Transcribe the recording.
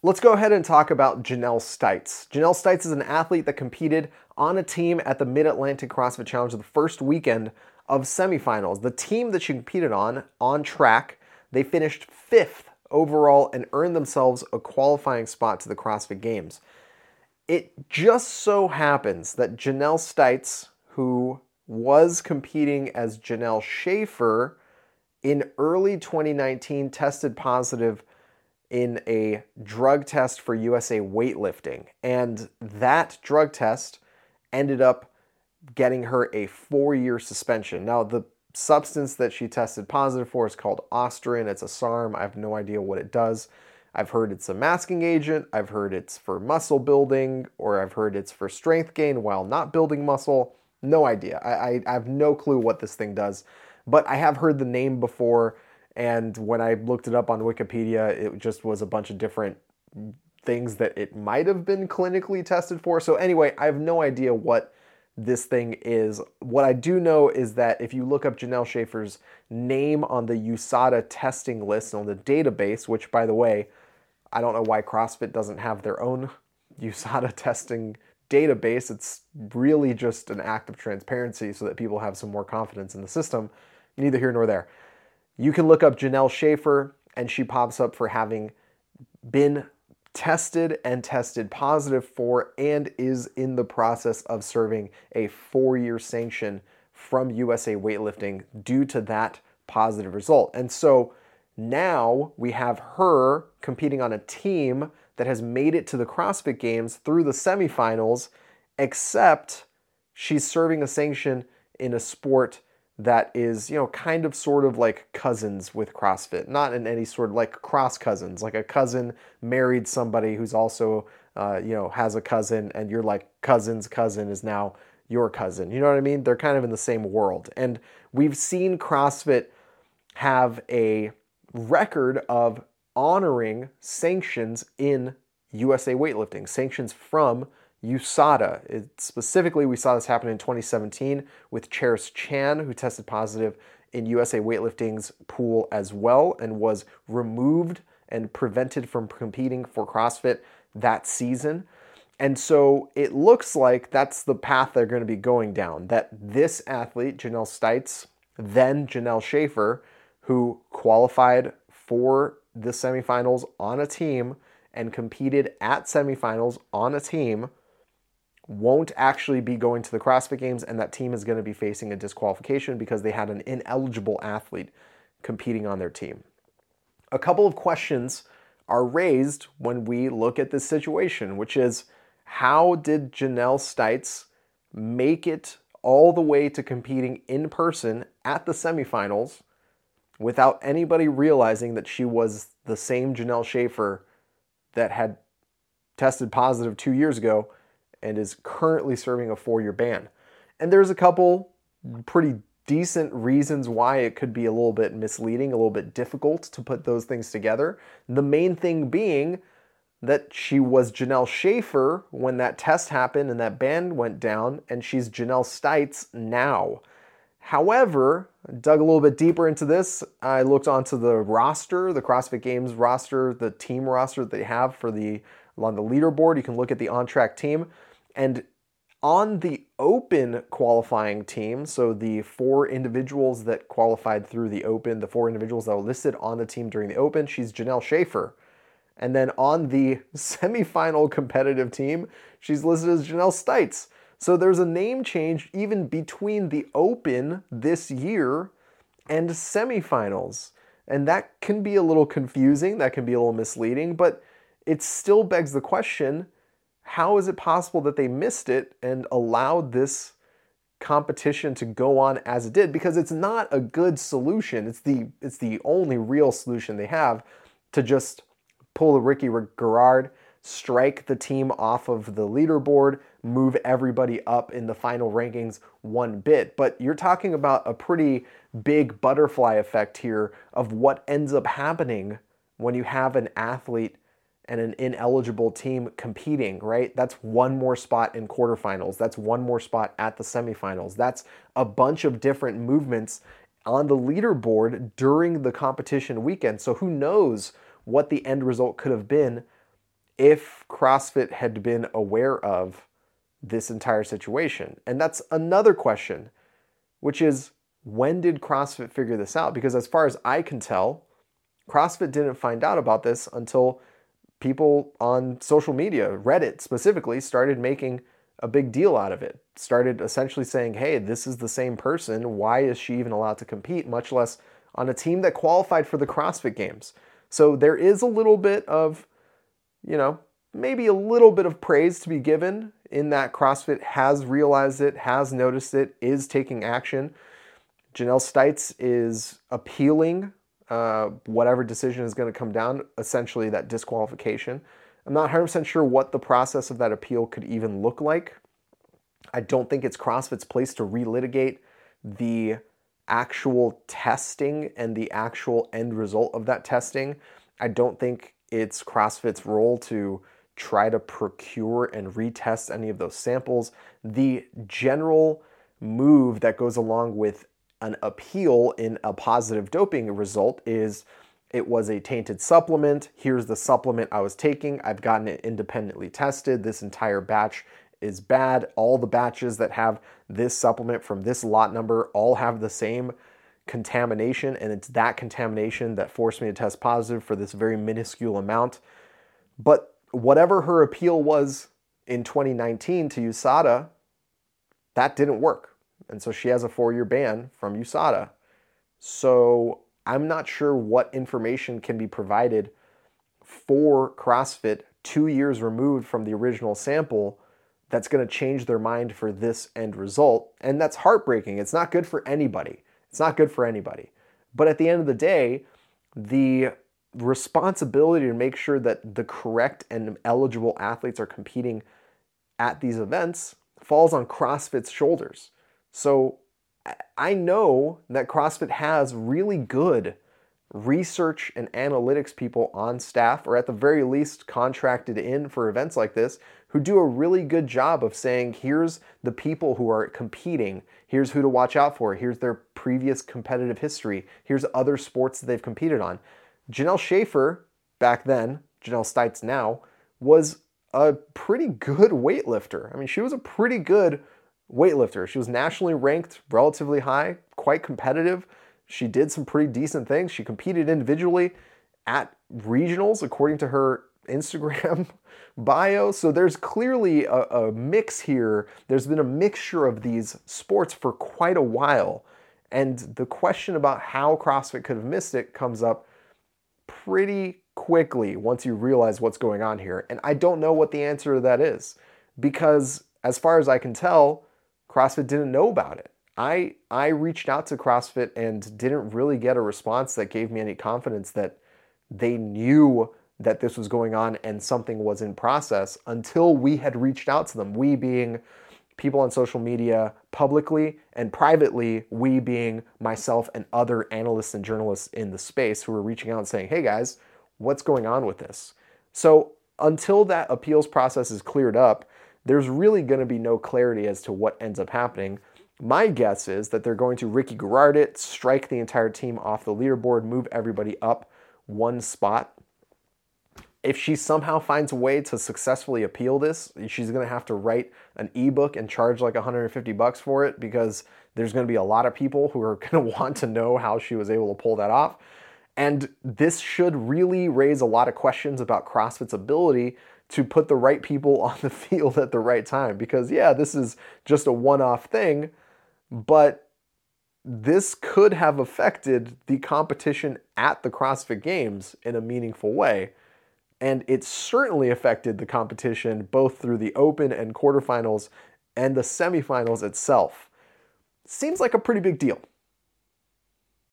Let's go ahead and talk about Janelle Stites. Janelle Stites is an athlete that competed on a team at the Mid Atlantic CrossFit Challenge the first weekend of semifinals. The team that she competed on, on track, they finished fifth overall and earned themselves a qualifying spot to the CrossFit Games. It just so happens that Janelle Stites, who was competing as Janelle Schaefer in early 2019, tested positive in a drug test for USA weightlifting. And that drug test ended up getting her a four year suspension. Now, the substance that she tested positive for is called Ostarine. It's a SARM. I have no idea what it does. I've heard it's a masking agent. I've heard it's for muscle building, or I've heard it's for strength gain while not building muscle. No idea. I, I, I have no clue what this thing does, but I have heard the name before. And when I looked it up on Wikipedia, it just was a bunch of different things that it might have been clinically tested for. So, anyway, I have no idea what this thing is. What I do know is that if you look up Janelle Schaefer's name on the USADA testing list on the database, which by the way, I don't know why CrossFit doesn't have their own USADA testing database. It's really just an act of transparency so that people have some more confidence in the system. Neither here nor there. You can look up Janelle Schaefer, and she pops up for having been tested and tested positive for and is in the process of serving a four year sanction from USA Weightlifting due to that positive result. And so now we have her competing on a team that has made it to the CrossFit Games through the semifinals, except she's serving a sanction in a sport that is, you know, kind of sort of like cousins with CrossFit, not in any sort of like cross cousins, like a cousin married somebody who's also, uh, you know, has a cousin, and you're like cousin's cousin is now your cousin. You know what I mean? They're kind of in the same world. And we've seen CrossFit have a record of honoring sanctions in USA weightlifting, sanctions from USADA. It, specifically, we saw this happen in 2017 with Cheris Chan, who tested positive in USA Weightlifting's pool as well and was removed and prevented from competing for CrossFit that season. And so it looks like that's the path they're going to be going down. That this athlete, Janelle Stites, then Janelle Schaefer, who qualified for the semifinals on a team and competed at semifinals on a team, won't actually be going to the CrossFit Games, and that team is going to be facing a disqualification because they had an ineligible athlete competing on their team. A couple of questions are raised when we look at this situation, which is how did Janelle Stites make it all the way to competing in person at the semifinals without anybody realizing that she was the same Janelle Schaefer that had tested positive two years ago and is currently serving a four year ban. And there's a couple pretty decent reasons why it could be a little bit misleading, a little bit difficult to put those things together. The main thing being that she was Janelle Schaefer when that test happened and that ban went down, and she's Janelle Stites now. However, dug a little bit deeper into this. I looked onto the roster, the CrossFit Games roster, the team roster that they have for the on the leaderboard. You can look at the on track team. And on the open qualifying team, so the four individuals that qualified through the open, the four individuals that were listed on the team during the open, she's Janelle Schaefer. And then on the semifinal competitive team, she's listed as Janelle Stites. So there's a name change even between the open this year and semifinals. And that can be a little confusing, that can be a little misleading, but it still begs the question how is it possible that they missed it and allowed this competition to go on as it did? Because it's not a good solution. It's the it's the only real solution they have to just pull the Ricky Garard strike the team off of the leaderboard move everybody up in the final rankings one bit. But you're talking about a pretty big butterfly effect here of what ends up happening when you have an athlete and an ineligible team competing, right? That's one more spot in quarterfinals. That's one more spot at the semifinals. That's a bunch of different movements on the leaderboard during the competition weekend. So who knows what the end result could have been if CrossFit had been aware of this entire situation. And that's another question, which is when did CrossFit figure this out? Because as far as I can tell, CrossFit didn't find out about this until people on social media, Reddit specifically, started making a big deal out of it. Started essentially saying, hey, this is the same person. Why is she even allowed to compete, much less on a team that qualified for the CrossFit Games? So there is a little bit of, you know, maybe a little bit of praise to be given in that CrossFit has realized it, has noticed it, is taking action. Janelle Stites is appealing uh, whatever decision is going to come down, essentially that disqualification. I'm not 100% sure what the process of that appeal could even look like. I don't think it's CrossFit's place to relitigate the actual testing and the actual end result of that testing. I don't think it's CrossFit's role to try to procure and retest any of those samples. The general move that goes along with an appeal in a positive doping result is it was a tainted supplement. Here's the supplement I was taking. I've gotten it independently tested. This entire batch is bad. All the batches that have this supplement from this lot number all have the same contamination, and it's that contamination that forced me to test positive for this very minuscule amount. But whatever her appeal was in 2019 to USADA, that didn't work. And so she has a four year ban from USADA. So I'm not sure what information can be provided for CrossFit two years removed from the original sample that's going to change their mind for this end result. And that's heartbreaking. It's not good for anybody. It's not good for anybody. But at the end of the day, the responsibility to make sure that the correct and eligible athletes are competing at these events falls on CrossFit's shoulders. So I know that CrossFit has really good research and analytics people on staff, or at the very least contracted in for events like this, who do a really good job of saying, here's the people who are competing, here's who to watch out for, here's their previous competitive history, here's other sports that they've competed on. Janelle Schaefer, back then, Janelle Stites now, was a pretty good weightlifter. I mean, she was a pretty good weightlifter. She was nationally ranked relatively high, quite competitive. She did some pretty decent things. She competed individually at regionals, according to her Instagram bio. So there's clearly a, a, mix here. There's been a mixture of these sports for quite a while. And the question about how CrossFit could have missed it comes up pretty quickly once you realize what's going on here. And I don't know what the answer to that is because, as far as I can tell, CrossFit didn't know about it. I, I reached out to CrossFit and didn't really get a response that gave me any confidence that they knew that this was going on and something was in process until we had reached out to them. We being people on social media publicly and privately, we being myself and other analysts and journalists in the space who were reaching out and saying, hey guys, what's going on with this? So until that appeals process is cleared up, there's really going to be no clarity as to what ends up happening. My guess is that they're going to Ricky Garard it, strike the entire team off the leaderboard, move everybody up one spot if she somehow finds a way to successfully appeal this, she's going to have to write an ebook and charge like 150 bucks for it because there's going to be a lot of people who are going to want to know how she was able to pull that off. And this should really raise a lot of questions about CrossFit's ability to put the right people on the field at the right time because yeah, this is just a one-off thing, but this could have affected the competition at the CrossFit Games in a meaningful way and it certainly affected the competition both through the open and quarterfinals and the semifinals itself. Seems like a pretty big deal.